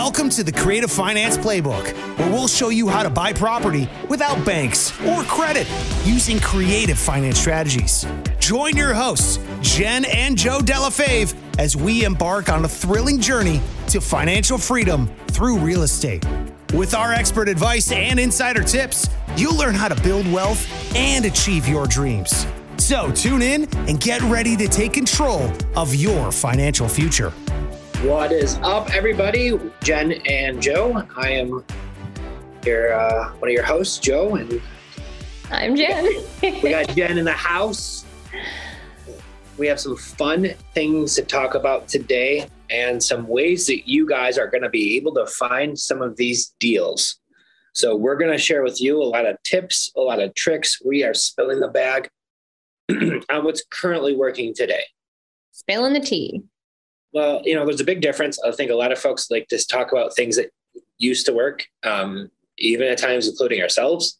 Welcome to the Creative Finance Playbook, where we'll show you how to buy property without banks or credit using creative finance strategies. Join your hosts, Jenn and Joe Dellefave, as we embark on a thrilling journey to financial freedom through real estate. With our expert advice and insider tips, you'll learn how to build wealth and achieve your dreams. So tune in and get ready to take control of your financial future. What is up, everybody? Jenn and Joe. I am your uh, one of your hosts, Joe, and I'm Jenn. we got Jenn in the house. We have some fun things to talk about today, and some ways that you guys are going to be able to find some of these deals. So we're going to share with you a lot of tips, a lot of tricks. We are spilling the bag on what's currently working today. Spilling the tea. Well, you know, there's a big difference. I think a lot of folks like to talk about things that used to work, um, even at times including ourselves.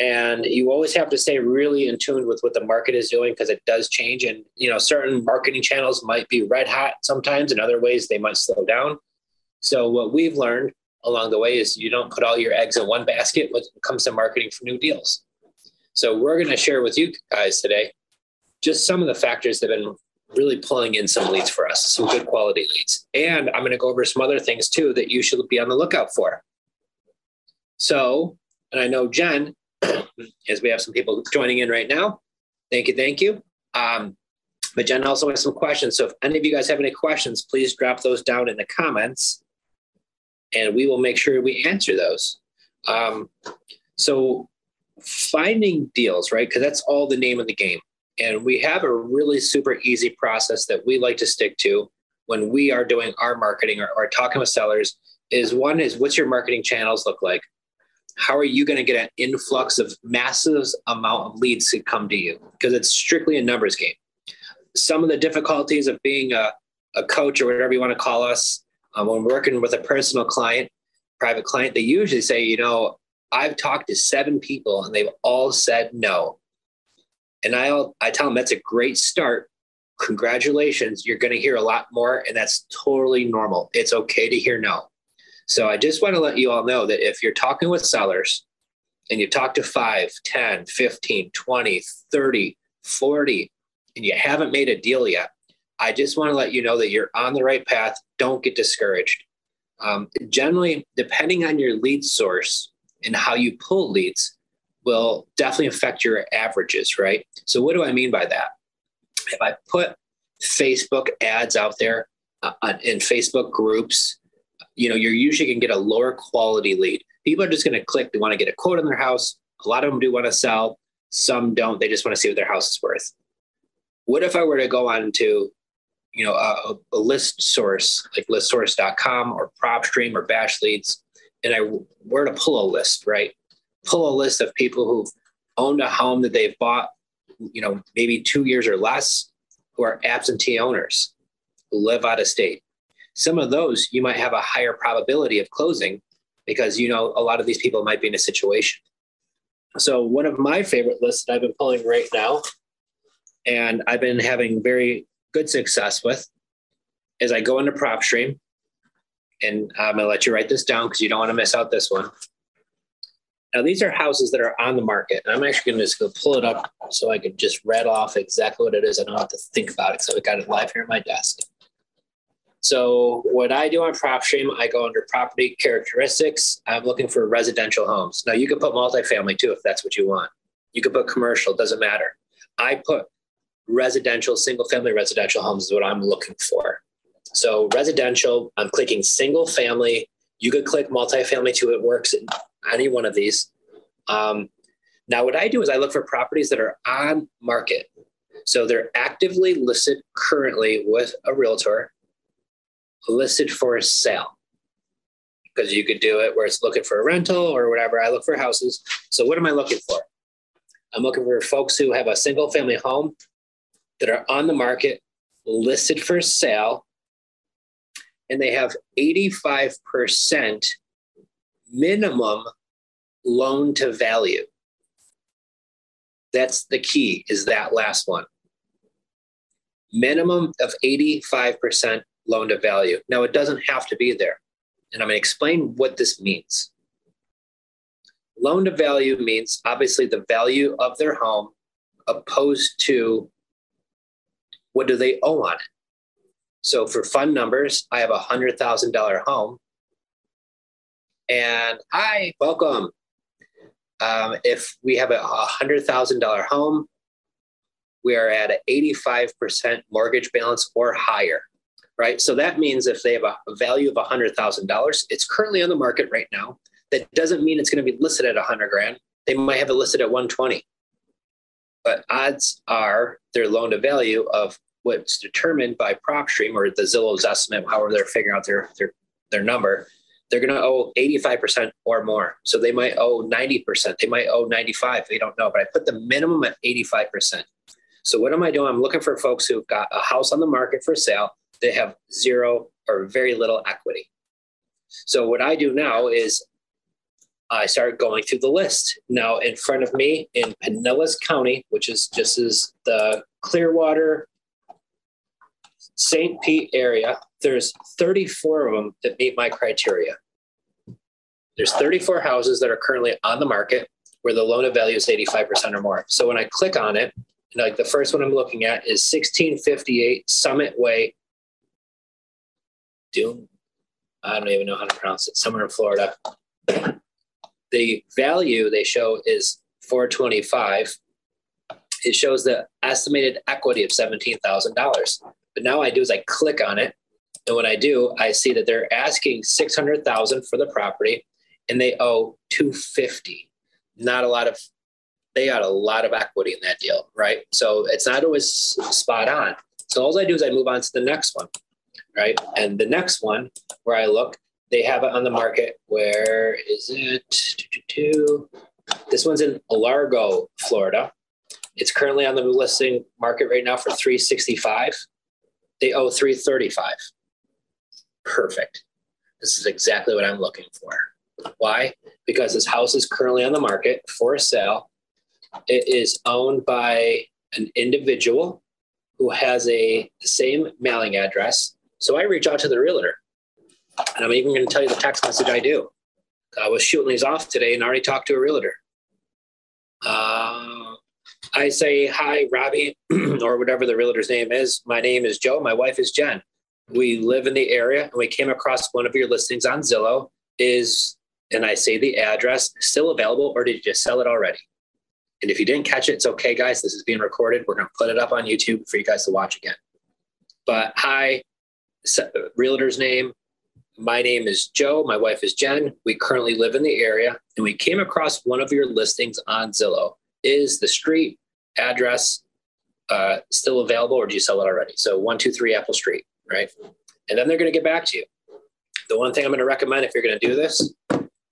And you always have to stay really in tune with what the market is doing because it does change. And you know, certain marketing channels might be red hot sometimes, in other ways they might slow down. So what we've learned along the way is you don't put all your eggs in one basket when it comes to marketing for new deals. So we're going to share with you guys today just some of the factors that have been really pulling in some leads for us, some good quality leads. And I'm going to go over some other things too that you should be on the lookout for. So, and I know Jenn, as we have some people joining in right now. Thank you, thank you. Um, but Jenn also has some questions. So if any of you guys have any questions, please drop those down in the comments and we will make sure we answer those. Um, so finding deals, right? Because that's all the name of the game. And we have a really super easy process that we like to stick to when we are doing our marketing or, or talking with sellers is one is what's your marketing channels look like? How are you going to get an influx of massive amount of leads to come to you? Because it's strictly a numbers game. Some of the difficulties of being a, a coach or whatever you want to call us um, when working with a personal client, private client, they usually say, you know, I've talked to seven people and they've all said no. And I I tell them that's a great start. Congratulations, you're going to hear a lot more, and that's totally normal. It's okay to hear no. So I just want to let you all know that if you're talking with sellers and you talk to 5, 10, 15, 20, 30, 40, and you haven't made a deal yet, I just want to let you know that you're on the right path. Don't get discouraged. Um, generally, depending on your lead source and how you pull leads, will definitely affect your averages, right? So, what do I mean by that? If I put Facebook ads out there uh, in Facebook groups, you know, you're usually going to get a lower quality lead. People are just going to click, they want to get a quote on their house. A lot of them do want to sell, some don't. They just want to see what their house is worth. What if I were to go on to, you know, a, a list source like listsource.com or PropStream or BatchLeads, and I were to pull a list, right? Pull a list of people who've owned a home that they've bought, you know, maybe two years or less, who are absentee owners who live out of state. Some of those you might have a higher probability of closing because you know a lot of these people might be in a situation. So one of my favorite lists that I've been pulling right now, and I've been having very good success with, is I go into PropStream, and I'm gonna let you write this down because you don't want to miss out this one. Now, these are houses that are on the market. And I'm actually going to just go pull it up so I can just read off exactly what it is. I don't have to think about it. So I got it live here at my desk. So what I do on PropStream, I go under property characteristics. I'm looking for residential homes. Now you can put multifamily too if that's what you want. You can put commercial, doesn't matter. I put residential, single family residential homes is what I'm looking for. So residential, I'm clicking single family. You could click multifamily too. It works any one of these. Um, now, what I do is I look for properties that are on market. So they're actively listed currently with a realtor, listed for sale. Because you could do it where it's looking for a rental or whatever. I look for houses. So, what am I looking for? I'm looking for folks who have a single family home that are on the market, listed for sale, and they have 85% minimum loan to value. That's the key, is that last one. Minimum of 85% loan to value. Now, it doesn't have to be there. and I'm going to explain what this means. Loan to value means obviously the value of their home opposed to what do they owe on it. So for fun numbers, I have a hundred thousand dollar home, and hi, welcome. Um, if we have a hundred thousand dollar home, we are at an eighty-five percent mortgage balance or higher, right? So that means if they have a, value of a hundred thousand dollars, it's currently on the market right now. That doesn't mean it's going to be listed at a hundred grand. They might have it listed at one twenty, but odds are their loan to value of what's determined by PropStream or the Zillow's estimate, however they're figuring out their their their number, they're going to owe 85% or more. So they might owe 90%. They might owe 95. They don't know, but I put the minimum at 85%. So what am I doing? I'm looking for folks who've got a house on the market for sale. They have zero or very little equity. So what I do now is I start going through the list. Now in front of me in Pinellas County, which is just as the Clearwater, St. Pete area, there's 34 of them that meet my criteria. There's 34 houses that are currently on the market where the loan of value is 85% or more. So when I click on it, like the first one I'm looking at is 1658 Summit Way, Doom. I don't even know how to pronounce it, somewhere in Florida. The value they show is 425. It shows the estimated equity of $17,000. But now I do is I click on it. And when I do, I see that they're asking 600,000 for the property and they owe 250. Not a lot of they got a lot of equity in that deal, right? So it's not always spot on. So all I do is I move on to the next one, right? And the next one where I look, they have it on the market. Where is it? This one's in Largo, Florida. It's currently on the listing market right now for 365 they owe 335 perfect. This is exactly what i'm looking for. Why? Because this house is currently on the market for a sale. It is owned by an individual who has a same mailing address. So i reach out to the realtor and i'm even going to tell you the text message i do. I was shooting these off today and already talked to a realtor. Uh, I say, Hi, Robbie, or whatever the realtor's name is. My name is Joe. My wife is Jenn. We live in the area and we came across one of your listings on Zillow. Is, and I say the address still available or did you just sell it already? And if you didn't catch it, it's okay, guys. This is being recorded. We're going to put it up on YouTube for you guys to watch again. But hi, realtor's name. My name is Joe. My wife is Jenn. We currently live in the area and we came across one of your listings on Zillow is the street address uh, still available or do you sell it already? So 123 Apple Street, right? And then they're going to get back to you. The one thing I'm going to recommend if you're going to do this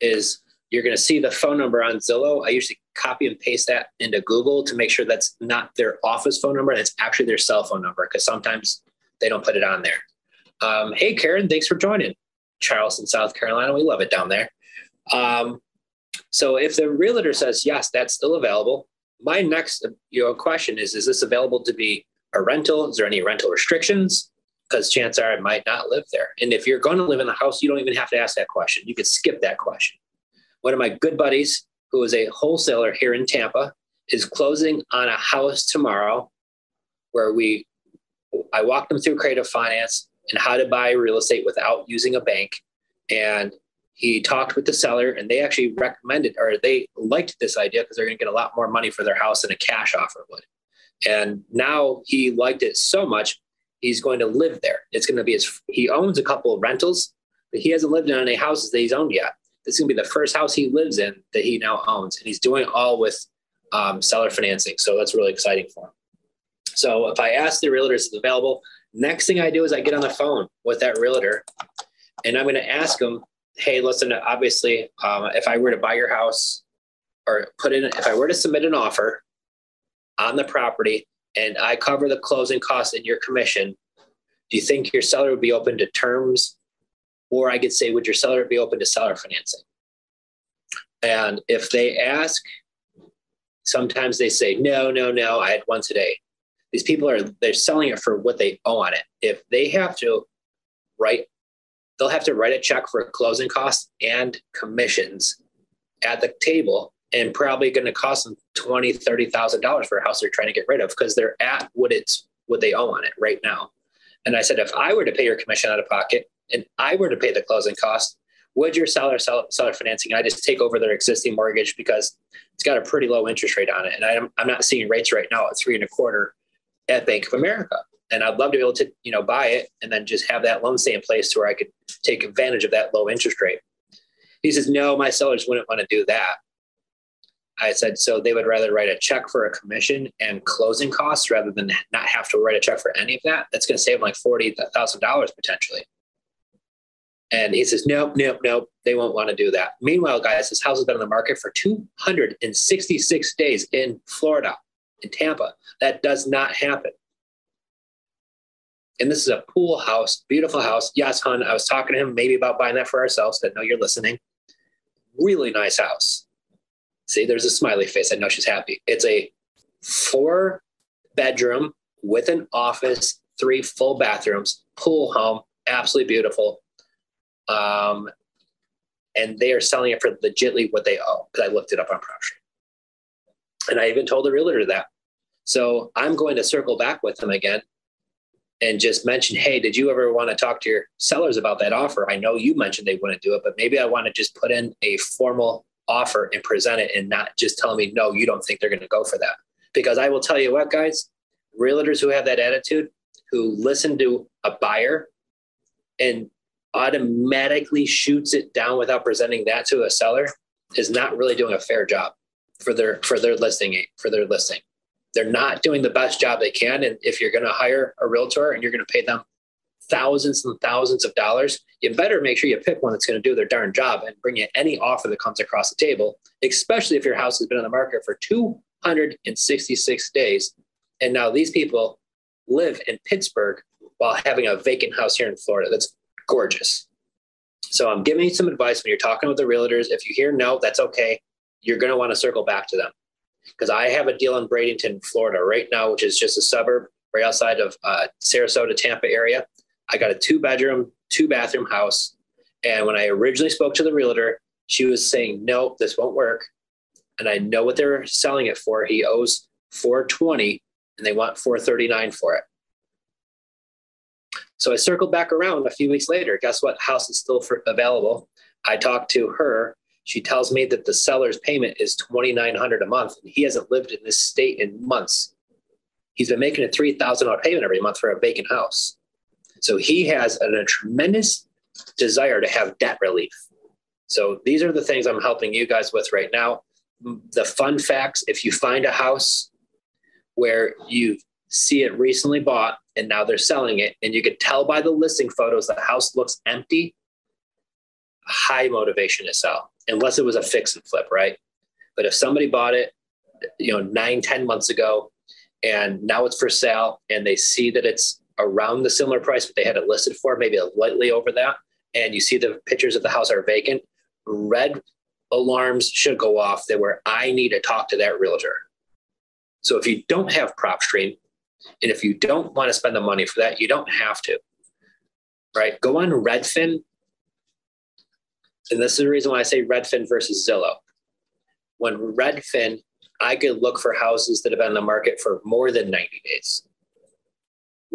is you're going to see the phone number on Zillow. I usually copy and paste that into Google to make sure that's not their office phone number. That's actually their cell phone number because sometimes they don't put it on there. Um, hey, Karen, thanks for joining. Charleston, South Carolina. We love it down there. Um, so if the realtor says, yes, that's still available, my next you know, question is, is this available to be a rental? Is there any rental restrictions? Because chances are I might not live there. And if you're going to live in the house, you don't even have to ask that question. You could skip that question. One of my good buddies, who is a wholesaler here in Tampa, is closing on a house tomorrow where we I walked him through creative finance and how to buy real estate without using a bank. And he talked with the seller and they actually recommended or they liked this idea because they're going to get a lot more money for their house than a cash offer would. And now he liked it so much, he's going to live there. It's going to be his, he owns a couple of rentals, but he hasn't lived in any houses that he's owned yet. This is going to be the first house he lives in that he now owns. And he's doing all with um, seller financing. So that's really exciting for him. So if I ask the realtor is available, next thing I do is I get on the phone with that realtor and I'm going to ask him hey, listen, obviously, um, if I were to buy your house or put in, if I were to submit an offer on the property and I cover the closing costs and your commission, do you think your seller would be open to terms? Or I could say, would your seller be open to seller financing? And if they ask, sometimes they say, no, no, no, I had one today. These people are, they're selling it for what they owe on it. If they have to write they'll have to write a check for closing costs and commissions at the table and probably going to cost them twenty, thirty thousand dollars for a house they're trying to get rid of because they're at what it's what they owe on it right now. And I said, if I were to pay your commission out of pocket and I were to pay the closing cost, would your seller sell seller financing? I just take over their existing mortgage because it's got a pretty low interest rate on it, and I'm I'm not seeing rates right now at three and a quarter at Bank of America. And I'd love to be able to you know buy it and then just have that loan stay in place to where I could take advantage of that low interest rate. He says, no, my sellers wouldn't want to do that. I said, so they would rather write a check for a commission and closing costs rather than not have to write a check for any of that. That's going to save them like $40,000 potentially. And he says, nope, nope, nope, they won't want to do that. Meanwhile, guys, this house has been on the market for 266 days in Florida, in Tampa. That does not happen. And this is a pool house, beautiful house. Yes, hon, I was talking to him maybe about buying that for ourselves. That know you're listening. Really nice house. See, there's a smiley face. I know she's happy. It's a four bedroom with an office, three full bathrooms, pool home, absolutely beautiful. Um, and they are selling it for legitly what they owe because I looked it up on PropStream. And I even told the realtor that. So I'm going to circle back with them again and just mention, hey, did you ever want to talk to your sellers about that offer? I know you mentioned they wouldn't do it, but maybe I want to just put in a formal offer and present it and not just tell me, no, you don't think they're going to go for that. Because I will tell you what, guys, realtors who have that attitude, who listen to a buyer and automatically shoots it down without presenting that to a seller is not really doing a fair job for their for their listing for their listing they're not doing the best job they can. And if you're going to hire a realtor and you're going to pay them thousands and thousands of dollars, you better make sure you pick one that's going to do their darn job and bring you any offer that comes across the table, especially if your house has been on the market for 266 days. And now these people live in Pittsburgh while having a vacant house here in Florida. That's gorgeous. So I'm giving you some advice when you're talking with the realtors. If you hear no, that's okay. You're going to want to circle back to them because I have a deal in Bradenton, Florida, right now, which is just a suburb right outside of uh, Sarasota, Tampa area. I got a two bedroom, two bathroom house. And when I originally spoke to the realtor, she was saying, no, this won't work. And I know what they're selling it for. He owes 420 and they want 439 for it. So I circled back around a few weeks later. Guess what? House is still for, available. I talked to her she tells me that the seller's payment is 2900 a month and he hasn't lived in this state in months. He's been making a $3,000 payment every month for a vacant house. So he has a, a tremendous desire to have debt relief. So these are the things I'm helping you guys with right now. The fun facts if you find a house where you see it recently bought and now they're selling it, and you could tell by the listing photos the house looks empty, high motivation to sell unless it was a fix and flip, right? But if somebody bought it, you know, nine, ten months ago, and now it's for sale, and they see that it's around the similar price, but they had it listed for maybe a lightly over that, and you see the pictures of the house are vacant, red alarms should go off that where I need to talk to that realtor. So if you don't have PropStream, and if you don't want to spend the money for that, you don't have to. Right? Go on Redfin and this is the reason why I say Redfin versus Zillow. When Redfin, I could look for houses that have been on the market for more than 90 days,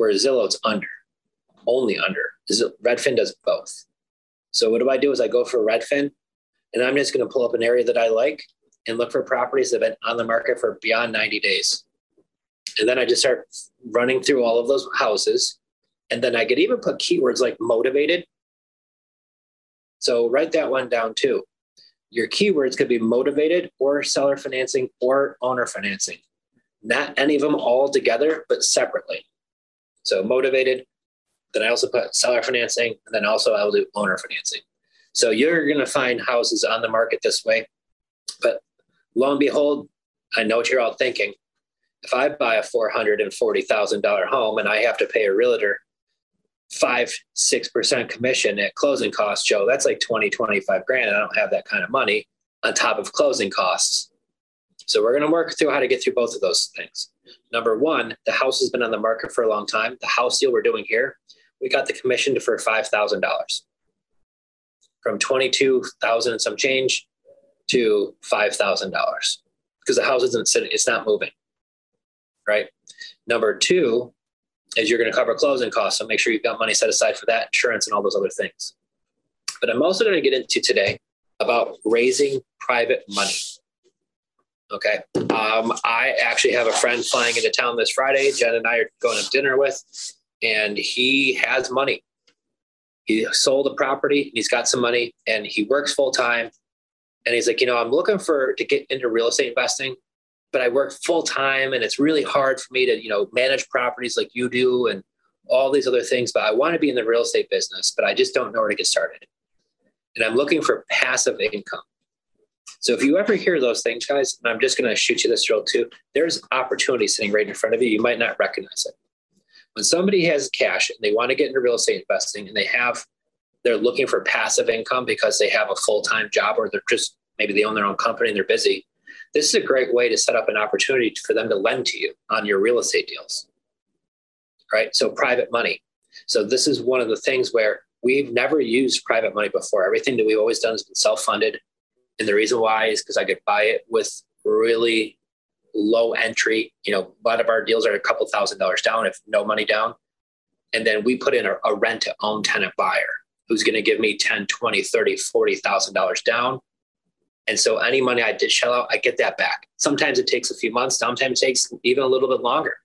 where Zillow it's under, only under. Redfin does both. So what do I do is I go for Redfin, and I'm just going to pull up an area that I like and look for properties that have been on the market for beyond 90 days. And then I just start running through all of those houses. And then I could even put keywords like motivated so write that one down too. Your keywords could be motivated or seller financing or owner financing. Not any of them all together, but separately. So motivated, then I also put seller financing, and then also I will do owner financing. So you're going to find houses on the market this way. But lo and behold, I know what you're all thinking. If I buy a $440,000 home and I have to pay a realtor five, six percent commission at closing costs, Joe, that's like 20, 25 grand. I don't have that kind of money on top of closing costs. So we're going to work through how to get through both of those things. Number one, the house has been on the market for a long time. The house deal we're doing here, we got the commission for $5,000. from 22,000 and some change to $5,000 because the house isn't sitting, it's not moving. Right. Number two is you're going to cover closing costs. So make sure you've got money set aside for that, insurance, and all those other things. But I'm also going to get into today about raising private money. Okay. Um, I actually have a friend flying into town this Friday. Jenn and I are going to dinner with, and he has money. He sold a property, he's got some money, and he works full time. And he's like, you know, I'm looking for to get into real estate investing, but I work full time, and it's really hard for me to, you know, manage properties like you do and all these other things. But I want to be in the real estate business, but I just don't know where to get started. And I'm looking for passive income. So if you ever hear those things, guys, and I'm just going to shoot you this drill too, there's opportunity sitting right in front of you. You might not recognize it. When somebody has cash and they want to get into real estate investing and they have, they're looking for passive income because they have a full time job or they're just maybe they own their own company and they're busy. This is a great way to set up an opportunity for them to lend to you on your real estate deals. Right. So private money. So this is one of the things where we've never used private money before. Everything that we've always done has been self funded. And the reason why is because I could buy it with really low entry. You know, a lot of our deals are a couple thousand dollars down, if no money down. And then we put in a, a rent to own tenant buyer who's going to give me 10, 20, 30, 40,000 dollars down. And so any money I did shell out, I get that back. Sometimes it takes a few months, sometimes it takes even a little bit longer.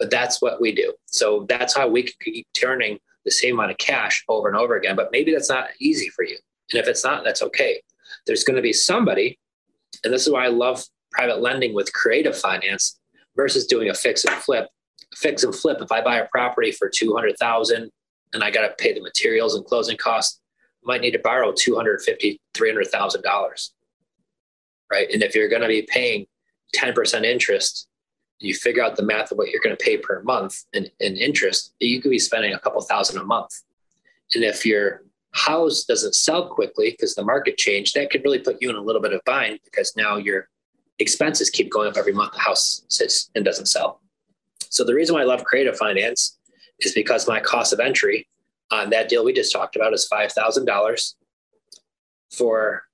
But that's what we do. So that's how we keep turning the same amount of cash over and over again. But maybe that's not easy for you. And if it's not, that's okay there's going to be somebody, and this is why I love private lending with creative finance versus doing a fix and flip. Fix and flip. If I buy a property for two hundred thousand and I got to pay the materials and closing costs, I might need to borrow two hundred fifty, three hundred thousand dollars, right? And if you're going to be paying ten percent interest, you figure out the math of what you're going to pay per month in, in interest. You could be spending a couple thousand a month, and if you're house doesn't sell quickly because the market changed, that could really put you in a little bit of bind because now your expenses keep going up every month. The house sits and doesn't sell. So the reason why I love creative finance is because my cost of entry on that deal we just talked about is five thousand dollars for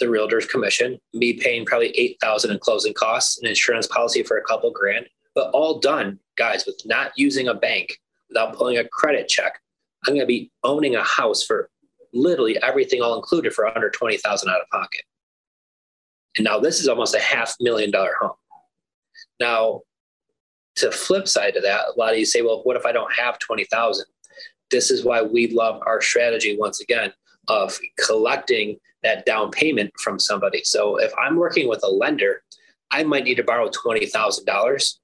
the realtor's commission, me paying probably eight thousand in closing costs, an insurance policy for a couple grand, but all done, guys, with not using a bank, without pulling a credit check, I'm going to be owning a house for literally everything all included for under 20,000 out of pocket. And now this is almost a half million dollar home. Now, to flip side to that, a lot of you say, well, what if I don't have 20,000? This is why we love our strategy once again of collecting that down payment from somebody. So if I'm working with a lender, I might need to borrow $20,000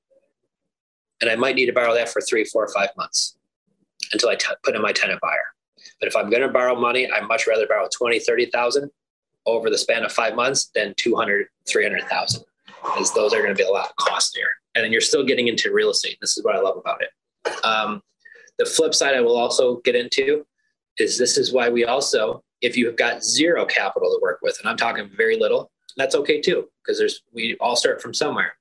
and I might need to borrow that for three, four, five months until I t- put in my tenant buyer. But if I'm going to borrow money, I'd much rather borrow 20, 30,000 over the span of five months than 200, 300,000 because those are going to be a lot costlier. And then you're still getting into real estate. This is what I love about it. Um, the flip side I will also get into is this is why we also, if you have got zero capital to work with, and I'm talking very little, that's okay too, because there's we all start from somewhere.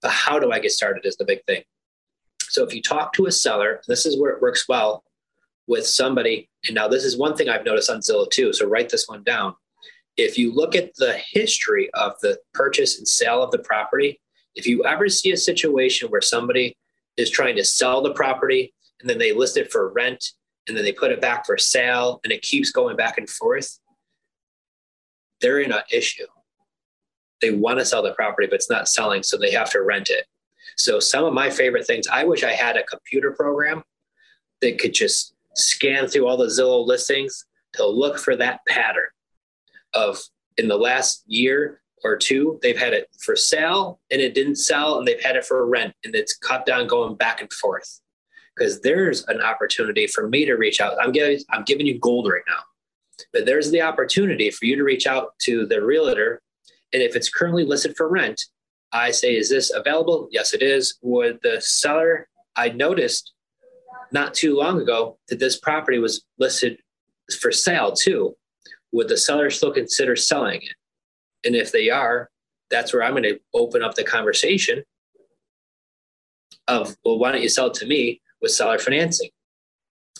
But how do I get started is the big thing. So if you talk to a seller, this is where it works well with somebody. And now this is one thing I've noticed on Zillow too. So write this one down. If you look at the history of the purchase and sale of the property, if you ever see a situation where somebody is trying to sell the property and then they list it for rent and then they put it back for sale and it keeps going back and forth, they're in an issue. They want to sell the property, but it's not selling, so they have to rent it. So some of my favorite things, I wish I had a computer program that could just scan through all the Zillow listings to look for that pattern of in the last year or two, they've had it for sale and it didn't sell, and they've had it for rent and it's cut down going back and forth. Because there's an opportunity for me to reach out. I'm giving I'm giving you gold right now. But there's the opportunity for you to reach out to the realtor. And if it's currently listed for rent, I say, is this available? Yes, it is. Would the seller, I noticed not too long ago that this property was listed for sale too. Would the seller still consider selling it? And if they are, that's where I'm going to open up the conversation of, well, why don't you sell it to me with seller financing?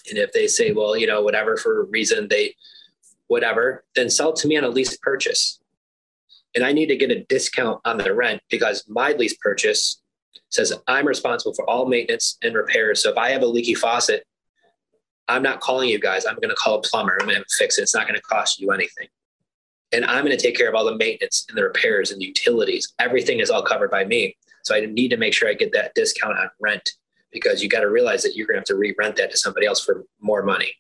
And if they say, well, you know, whatever for reason they whatever, then sell it to me on a lease purchase. And I need to get a discount on the rent because my lease purchase says I'm responsible for all maintenance and repairs. So if I have a leaky faucet, I'm not calling you guys. I'm going to call a plumber. I'm going to fix it. It's not going to cost you anything. And I'm going to take care of all the maintenance and the repairs and the utilities. Everything is all covered by me. So I need to make sure I get that discount on rent because you got to realize that you're going to have to re-rent that to somebody else for more money.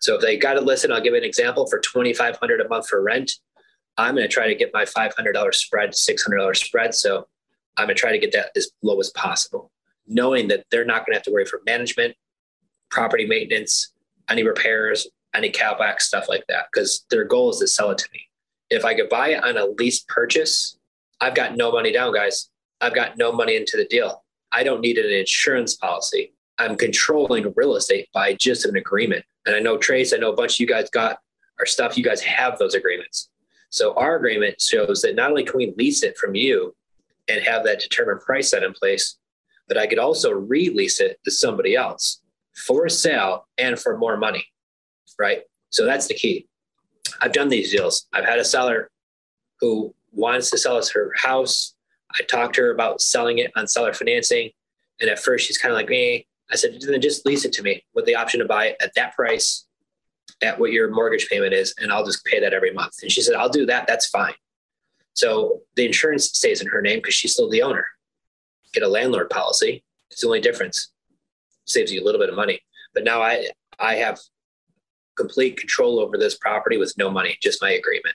So if they got it listed, I'll give an example for 2,500 a month for rent. I'm going to try to get my $500 spread, $600 spread. So I'm going to try to get that as low as possible, knowing that they're not going to have to worry for management, property maintenance, any repairs, any cowback, stuff like that, because their goal is to sell it to me. If I could buy it on a lease purchase, I've got no money down, guys. I've got no money into the deal. I don't need an insurance policy. I'm controlling real estate by just an agreement. And I know Trace, I know a bunch of you guys got our stuff. You guys have those agreements. So our agreement shows that not only can we lease it from you and have that determined price set in place, but I could also release it to somebody else for sale and for more money. Right. So that's the key. I've done these deals. I've had a seller who wants to sell us her house. I talked to her about selling it on seller financing. And at first she's kind of like me. I said, then just lease it to me with the option to buy it at that price, at what your mortgage payment is, and I'll just pay that every month. And she said, I'll do that. That's fine. So the insurance stays in her name because she's still the owner. Get a landlord policy. It's the only difference. Saves you a little bit of money. But now I I have complete control over this property with no money, just my agreement.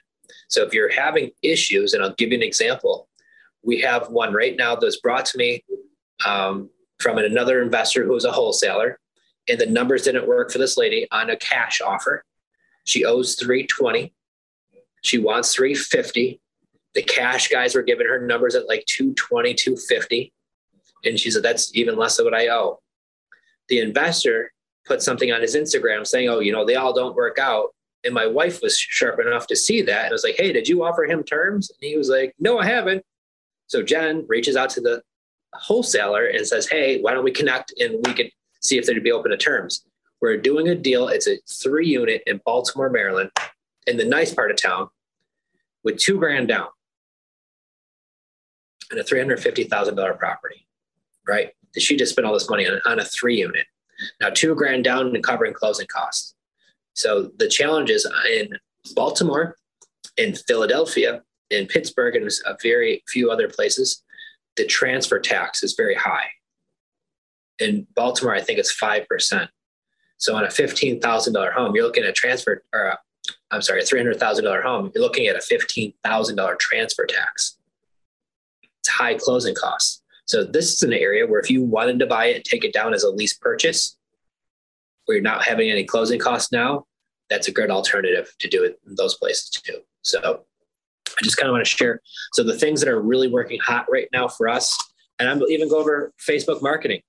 So if you're having issues, and I'll give you an example, we have one right now that's brought to me um, from another investor who was a wholesaler, and the numbers didn't work for this lady on a cash offer. She owes 320. She wants 350. The cash guys were giving her numbers at like 220, 250. And she said, that's even less than what I owe. The investor put something on his Instagram saying, oh, you know, they all don't work out. And my wife was sharp enough to see that and was like, hey, did you offer him terms? And he was like, no, I haven't. So Jenn reaches out to the wholesaler and says, hey, why don't we connect and we could see if they'd be open to terms. We're doing a deal. It's a three unit in Baltimore, Maryland, in the nice part of town with two grand down and a $350,000 property, right? She just spent all this money on, on a three unit. Now, two grand down and covering closing costs. So the challenges in Baltimore, in Philadelphia, in Pittsburgh, and a very few other places, the transfer tax is very high. In Baltimore, I think it's 5%. So on a $15,000 home, you're looking at transfer, or a, I'm sorry, a $300,000 home, you're looking at a $15,000 transfer tax. It's high closing costs. So this is an area where if you wanted to buy it, and take it down as a lease purchase, where you're not having any closing costs now, that's a good alternative to do it in those places too. So I just kind of want to share. So the things that are really working hot right now for us, and I'm even go over Facebook marketing.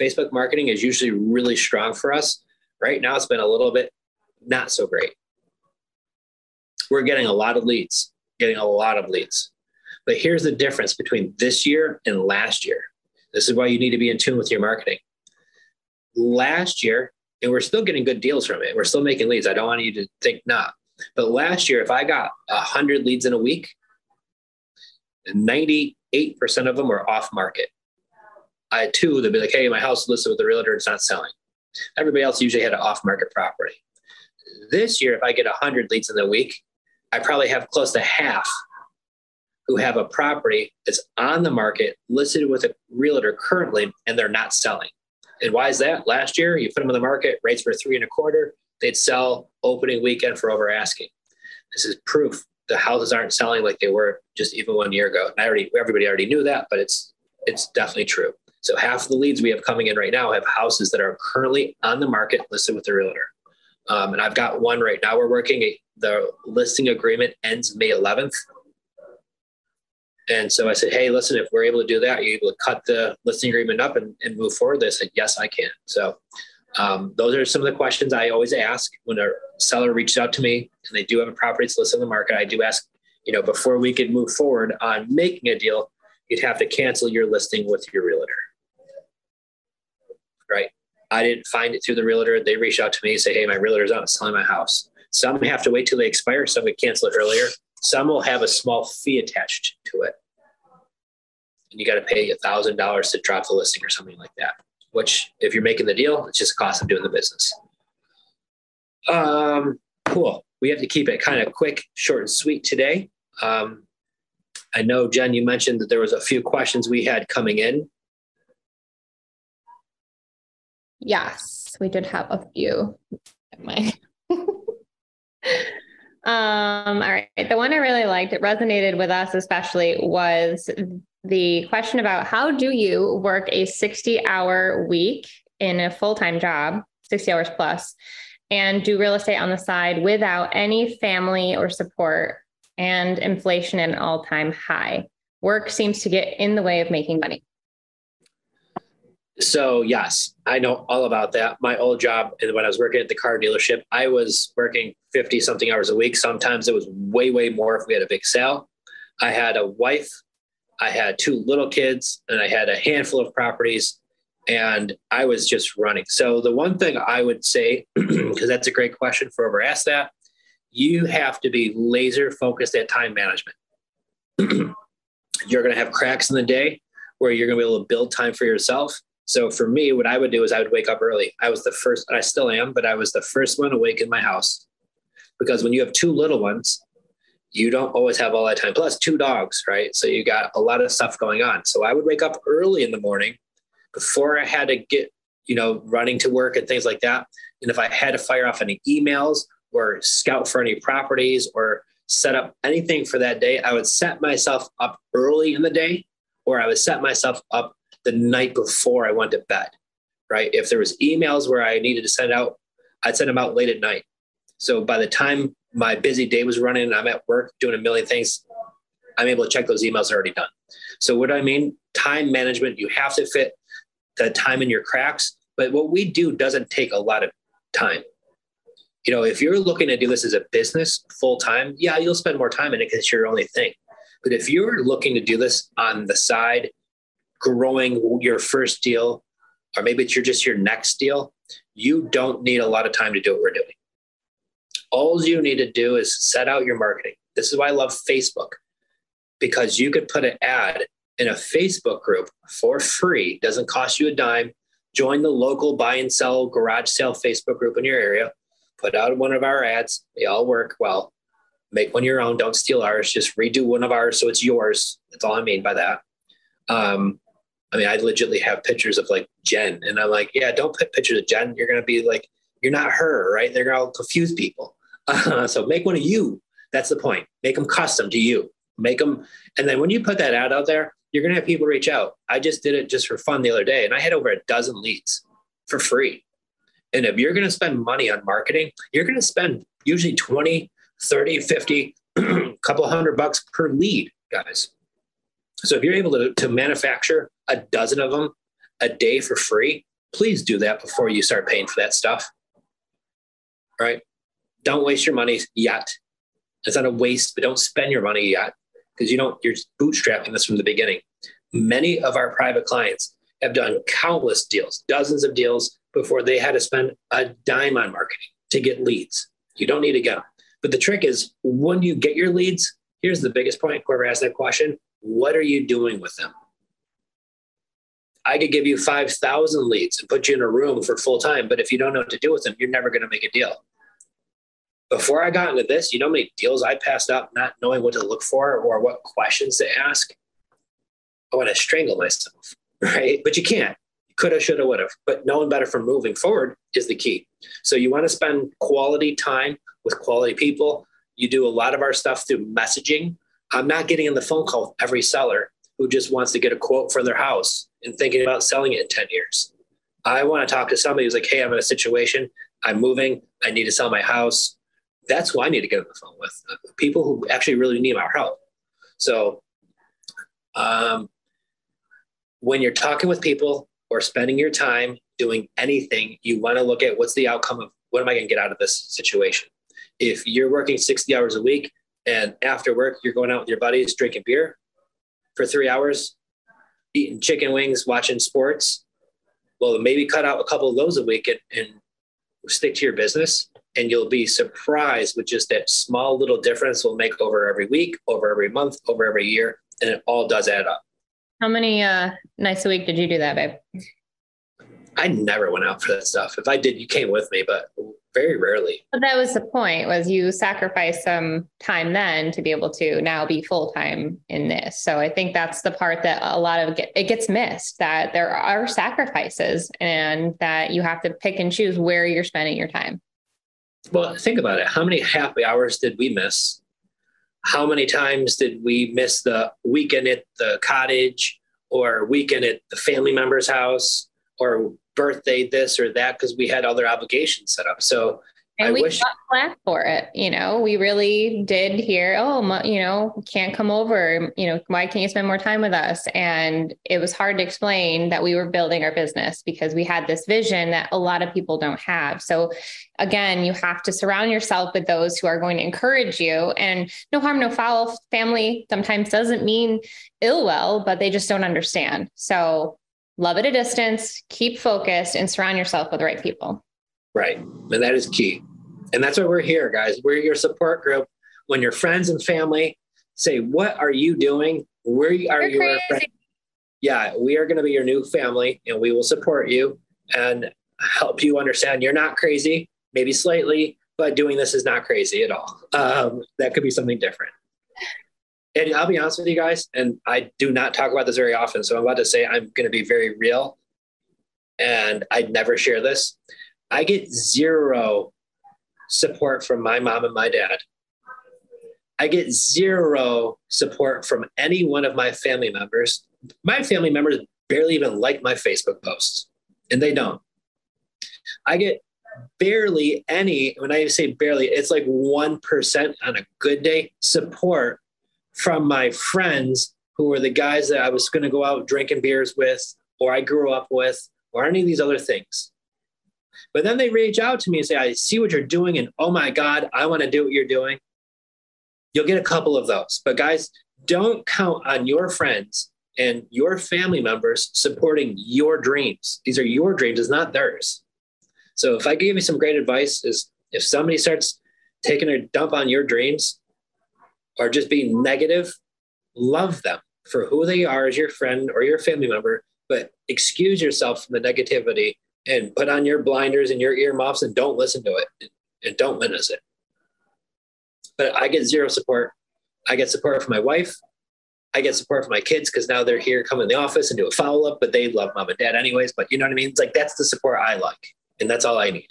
Facebook marketing is usually really strong for us. Right now, it's been a little bit not so great. We're getting a lot of leads, getting a lot of leads. But here's the difference between this year and last year. This is why you need to be in tune with your marketing. Last year, and we're still getting good deals from it. We're still making leads. I don't want you to think not. But last year, if I got 100 leads in a week, 98% of them were off market. I had two that'd be like, hey, my house is listed with the realtor, it's not selling. Everybody else usually had an off market property. This year, if I get 100 leads in the week, I probably have close to half who have a property that's on the market, listed with a realtor currently, and they're not selling. And why is that? Last year, you put them on the market, rates were three and a quarter they'd sell opening weekend for over asking. This is proof the houses aren't selling like they were just even one year ago. And I already everybody already knew that, but it's it's definitely true. So half of the leads we have coming in right now have houses that are currently on the market listed with the realtor. Um, and I've got one right now. We're working. The listing agreement ends May 11th. And so I said, hey, listen, if we're able to do that, are you able to cut the listing agreement up and, and move forward? They said, yes, I can. So um, those are some of the questions I always ask when a seller reaches out to me and they do have a property that's listed on the market. I do ask, you know, before we could move forward on making a deal, you'd have to cancel your listing with your realtor. Right. I didn't find it through the realtor. They reach out to me and say, Hey, my realtor's out selling my house. Some have to wait till they expire. Some could cancel it earlier. Some will have a small fee attached to it. And you got to pay a thousand dollars to drop the listing or something like that. Which, if you're making the deal, it's just a cost of doing the business. Um, cool. We have to keep it kind of quick, short, and sweet today. Um, I know, Jenn, you mentioned that there was a few questions we had coming in. Yes, we did have a few. My um, all right. The one I really liked, it resonated with us especially, was the question about how do you work a 60 hour week in a full time job, 60 hours plus, and do real estate on the side without any family or support and inflation at an all time high? Work seems to get in the way of making money. So yes, I know all about that. My old job, and when I was working at the car dealership, I was working 50 something hours a week. Sometimes it was way, way more if we had a big sale. I had a wife, I had two little kids, and I had a handful of properties, and I was just running. So the one thing I would say, because that's a great question for whoever asked that, you have to be laser focused at time management. you're going to have cracks in the day where you're going to be able to build time for yourself so for me, what I would do is I would wake up early. I was the first, I still am, but I was the first one awake in my house. Because when you have two little ones, you don't always have all that time. Plus two dogs, right? So you got a lot of stuff going on. So I would wake up early in the morning before I had to get, you know, running to work and things like that. And if I had to fire off any emails or scout for any properties or set up anything for that day, I would set myself up early in the day or I would set myself up the night before I went to bed, right? If there was emails where I needed to send out, I'd send them out late at night. So by the time my busy day was running and I'm at work doing a million things, I'm able to check those emails already done. So what I mean? Time management, you have to fit the time in your cracks. But what we do doesn't take a lot of time. You know, if you're looking to do this as a business full time, yeah, you'll spend more time in it because it's your only thing. But if you're looking to do this on the side growing your first deal, or maybe it's your just your next deal, you don't need a lot of time to do what we're doing. All you need to do is set out your marketing. This is why I love Facebook, because you could put an ad in a Facebook group for free, doesn't cost you a dime. Join the local buy and sell garage sale Facebook group in your area. Put out one of our ads. They all work well. Make one your own. Don't steal ours. Just redo one of ours so it's yours. That's all I mean by that. Um, I mean, I legitimately have pictures of like Jenn, and I'm like, yeah, don't put pictures of Jenn. You're gonna be like, you're not her, right? They're gonna confuse people. So make one of you. That's the point. Make them custom to you. Make them, and then when you put that ad out there, you're gonna have people reach out. I just did it just for fun the other day, and I had over a dozen leads for free. And if you're gonna spend money on marketing, you're gonna spend usually 20, 30, 50, a couple hundred bucks per lead, guys. So if you're able to, to manufacture a dozen of them a day for free, please do that before you start paying for that stuff. Right? Don't waste your money yet. It's not a waste, but don't spend your money yet because you don't, you're bootstrapping this from the beginning. Many of our private clients have done countless deals, dozens of deals before they had to spend a dime on marketing to get leads. You don't need to get them. But the trick is when you get your leads, here's the biggest point. Whoever asked that question, what are you doing with them? I could give you 5,000 leads and put you in a room for full time, but if you don't know what to do with them, you're never going to make a deal. Before I got into this, you know how many deals I passed up not knowing what to look for or what questions to ask? I want to strangle myself, right? But you can't. You Coulda, shoulda, woulda. But knowing better from moving forward is the key. So you want to spend quality time with quality people. You do a lot of our stuff through messaging. I'm not getting on the phone call with every seller who just wants to get a quote for their house and thinking about selling it in 10 years. I want to talk to somebody who's like, hey, I'm in a situation, I'm moving, I need to sell my house. That's who I need to get on the phone with people who actually really need our help. So, um, when you're talking with people or spending your time doing anything, you want to look at what's the outcome of what am I going to get out of this situation? If you're working 60 hours a week and after work you're going out with your buddies drinking beer for three hours, eating chicken wings, watching sports, well, maybe cut out a couple of those a week and, and stick to your business And you'll be surprised with just that small little difference will make over every week, over every month, over every year. And it all does add up. How many uh, nights a week did you do that, babe? I never went out for that stuff. If I did, you came with me, but very rarely. But that was the point was you sacrifice some time then to be able to now be full time in this. So I think that's the part that a lot of it gets missed that there are sacrifices and that you have to pick and choose where you're spending your time. Well, think about it. How many happy hours did we miss? How many times did we miss the weekend at the cottage or weekend at the family member's house or birthday this or that because we had other obligations set up. So and I we wish- got flack for it. You know, we really did hear, oh, you know, can't come over. You know, why can't you spend more time with us? And it was hard to explain that we were building our business because we had this vision that a lot of people don't have. So, again, you have to surround yourself with those who are going to encourage you. And no harm, no foul. Family sometimes doesn't mean ill will, but they just don't understand. So, love at a distance, keep focused, and surround yourself with the right people. Right. And that is key. And that's why we're here, guys. We're your support group. When your friends and family say, What are you doing? Where are you? Your? Yeah, we are going to be your new family and we will support you and help you understand you're not crazy, maybe slightly, but doing this is not crazy at all. Um, that could be something different and I'll be honest with you guys, and I do not talk about this very often. So I'm about to say I'm going to be very real, and I'd never share this. I get zero support from my mom and my dad. I get zero support from any one of my family members. My family members barely even like my Facebook posts, and they don't. I get barely any, when I say barely, it's like 1% on a good day support from my friends who were the guys that I was going to go out drinking beers with, or I grew up with, or any of these other things. But then they reach out to me and say, I see what you're doing, and oh my God, I want to do what you're doing. You'll get a couple of those. But guys, don't count on your friends and your family members supporting your dreams. These are your dreams, it's not theirs. So if I give you some great advice, is if somebody starts taking a dump on your dreams, or just being negative, love them for who they are as your friend or your family member, but excuse yourself from the negativity and put on your blinders and your earmuffs and don't listen to it and don't witness it. But I get zero support. I get support from my wife. I get support from my kids because now they're here, come in the office and do a follow up, but they love mom and dad anyways. But you know what I mean? It's like that's the support I like. And that's all I need.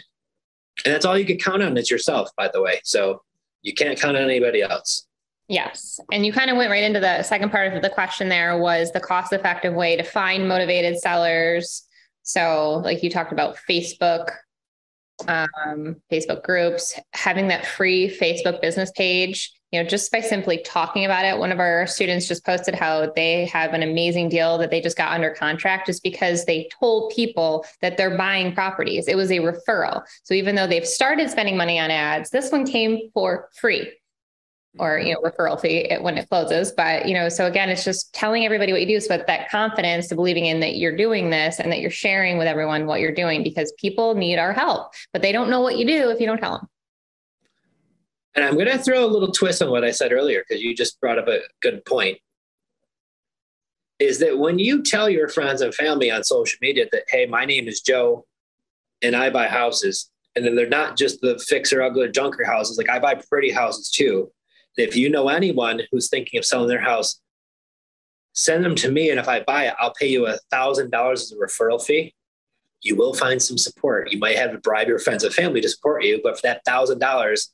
And that's all you can count on is yourself, by the way. So you can't count on anybody else. Yes. And you kind of went right into the second part of the question there was the cost effective way to find motivated sellers. So, like you talked about Facebook, um, Facebook groups, having that free Facebook business page, you know, just by simply talking about it. One of our students just posted how they have an amazing deal that they just got under contract just because they told people that they're buying properties. It was a referral. So, even though they've started spending money on ads, this one came for free or you know referral fee when it closes. But you know so again it's just telling everybody what you do so with that confidence to believing in that you're doing this and that you're sharing with everyone what you're doing because people need our help but they don't know what you do if you don't tell them. And i'm going to throw a little twist on what i said earlier because you just brought up a good point. Is that when you tell your friends and family on social media that hey my name is joe and i buy houses and then they're not just the fixer ugly junker houses like i buy pretty houses too if you know anyone who's thinking of selling their house, send them to me. And if I buy it, I'll pay you a thousand dollars as a referral fee. You will find some support. You might have to bribe your friends and family to support you, but for that thousand dollars,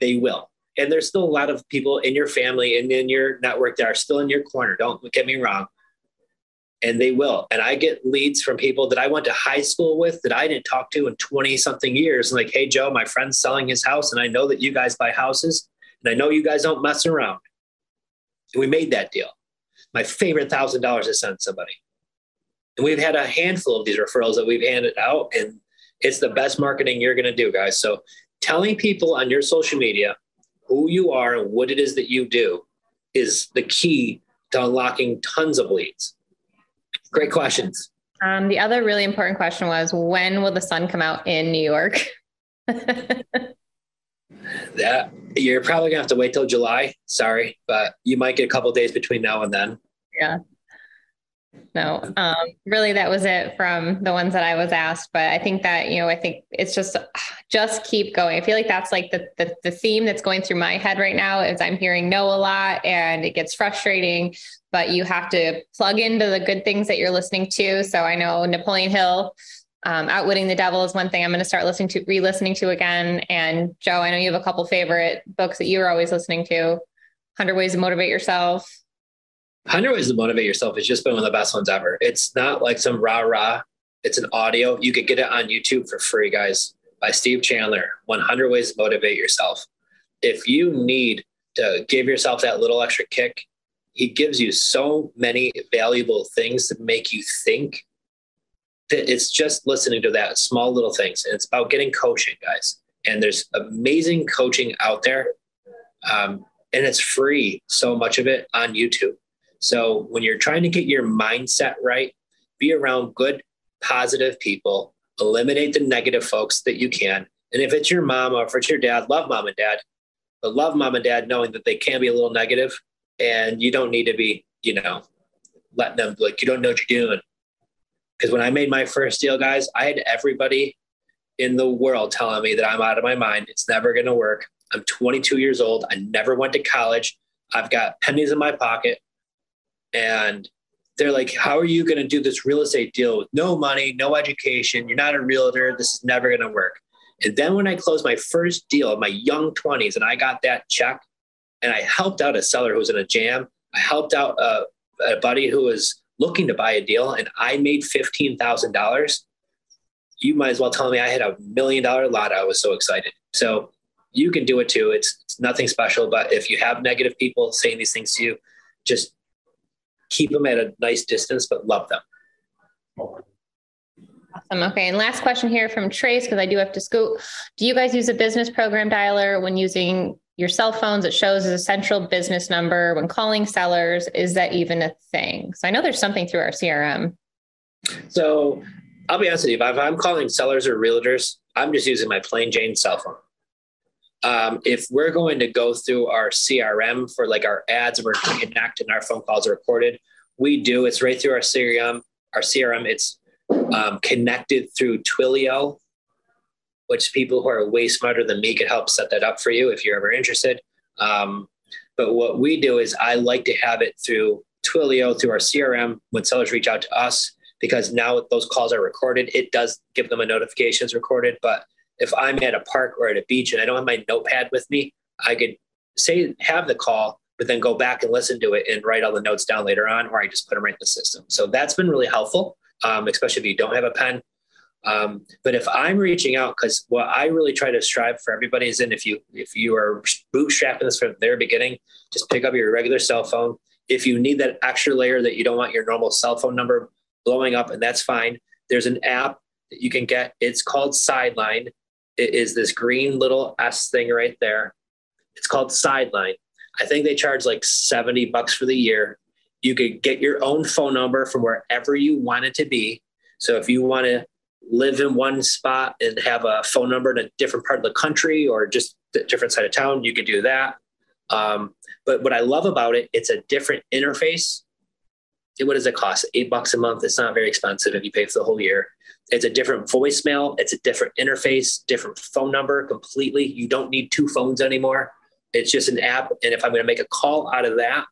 they will. And there's still a lot of people in your family and in your network that are still in your corner. Don't get me wrong. And they will. And I get leads from people that I went to high school with that I didn't talk to in 20 something years. like, hey, Joe, my friend's selling his house, and I know that you guys buy houses. And I know you guys don't mess around. And we made that deal. My favorite thousand dollars to send somebody. And we've had a handful of these referrals that we've handed out, and it's the best marketing you're going to do, guys. So telling people on your social media who you are and what it is that you do is the key to unlocking tons of leads. Great questions. Um, the other really important question was when will the sun come out in New York? That you're probably gonna have to wait till July. Sorry, but you might get a couple days between now and then. Yeah. No, um, really, that was it from the ones that I was asked. But I think that you know, I think it's just just keep going. I feel like that's like the, the the theme that's going through my head right now. Is I'm hearing no a lot, and it gets frustrating. But you have to plug into the good things that you're listening to. So I know Napoleon Hill um, Outwitting the Devil is one thing I'm going to start listening to, re-listening to again. And Joe, I know you have a couple favorite books that you were always listening to. 100 Ways to Motivate Yourself. 100 Ways to Motivate Yourself has just been one of the best ones ever. It's not like some rah rah. It's an audio. You could get it on YouTube for free, guys, by Steve Chandler. 100 Ways to Motivate Yourself. If you need to give yourself that little extra kick, he gives you so many valuable things to make you think it's just listening to that small little things. And it's about getting coaching, guys. And there's amazing coaching out there. Um, and it's free, so much of it on YouTube. So when you're trying to get your mindset right, be around good, positive people, eliminate the negative folks that you can. And if it's your mom or if it's your dad, love mom and dad, but love mom and dad knowing that they can be a little negative and you don't need to be, you know, letting them like, you don't know what you're doing because when I made my first deal, guys, I had everybody in the world telling me that I'm out of my mind. It's never going to work. I'm 22 years old. I never went to college. I've got pennies in my pocket. And they're like, How are you going to do this real estate deal with no money, no education? You're not a realtor. This is never going to work. And then when I closed my first deal in my young 20s and I got that check and I helped out a seller who was in a jam, I helped out a, a buddy who was looking to buy a deal and I made $15,000, you might as well tell me I had a million dollar lot. I was so excited. So you can do it too. It's, it's nothing special, but if you have negative people saying these things to you, just keep them at a nice distance, but love them. Awesome. Okay. And last question here from Trace, because I do have to scoot. Do you guys use a business program dialer when using your cell phones, it shows as a central business number when calling sellers. Is that even a thing? So I know there's something through our CRM. So I'll be honest with you, if I'm calling sellers or realtors, I'm just using my plain Jane cell phone. Um, if we're going to go through our CRM for like our ads we're connect and our phone calls are recorded, we do. It's right through our CRM. Our CRM, it's um, connected through Twilio, which people who are way smarter than me could help set that up for you if you're ever interested. Um, but what we do is I like to have it through Twilio, through our CRM when sellers reach out to us, because now those calls are recorded. It does give them a notification it's recorded. But if I'm at a park or at a beach and I don't have my notepad with me, I could say, have the call, but then go back and listen to it and write all the notes down later on, or I just put them right in the system. So that's been really helpful, um, especially if you don't have a pen. Um, but if I'm reaching out, because what I really try to strive for everybody is in if you if you are bootstrapping this from the very beginning, just pick up your regular cell phone. If you need that extra layer that you don't want your normal cell phone number blowing up, and that's fine. There's an app that you can get. It's called Sideline. It is this green little S thing right there. It's called Sideline. I think they charge like 70 bucks for the year. You could get your own phone number from wherever you want it to be. So if you want to live in one spot and have a phone number in a different part of the country or just a different side of town, you could do that. Um, but what I love about it, it's a different interface. What does it cost? Eight bucks a month. It's not very expensive if you pay for the whole year. It's a different voicemail. It's a different interface, different phone number completely. You don't need two phones anymore. It's just an app. And if I'm going to make a call out of that,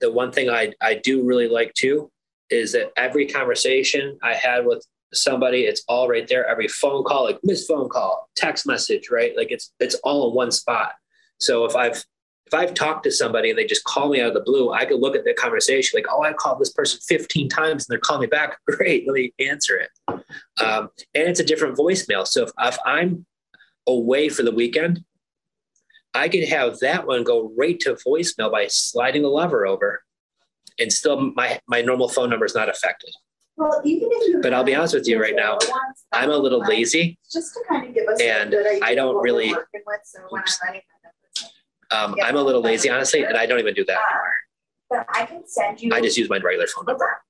the one thing I, I do really like too is that every conversation I had with somebody it's all right there. Every phone call like missed phone call text message right? Like it's it's all in one spot. So if i've if i've talked to somebody and they just call me out of the blue i could look at the conversation like oh i called this person 15 times and they're calling me back. Great let me answer it. Um, and it's a different voicemail. So if, if i'm away for the weekend i could have that one go right to voicemail by sliding the lever over and still my my normal phone number is not affected well, even if you. But I'll be honest with you right now, I'm a little lazy. Just to kind of give us. And I don't really. Um, I'm a little lazy, honestly, and I don't even do that anymore. But I can send you. I just use my regular phone number.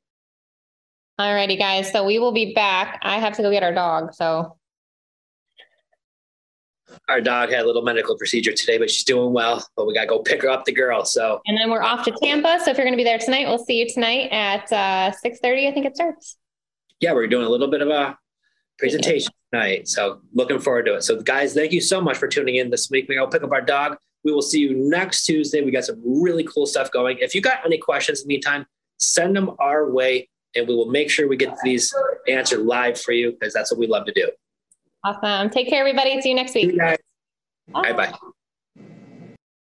All righty, guys. So we will be back. I have to go get our dog. So our dog had a little medical procedure today, but she's doing well. But we got to go pick her up, the girl. So, and then we're off to Tampa. So if you're going to be there tonight, we'll see you tonight at uh, 6:30. I think it starts. Yeah, we're doing a little bit of a presentation tonight. So looking forward to it. So guys, thank you so much for tuning in this week. We go pick up our dog. We will see you next Tuesday. We got some really cool stuff going. If you got any questions in the meantime, send them our way and we will make sure we get these answered live for you because that's what we love to do. Awesome. Take care, everybody. See you next week. Bye bye.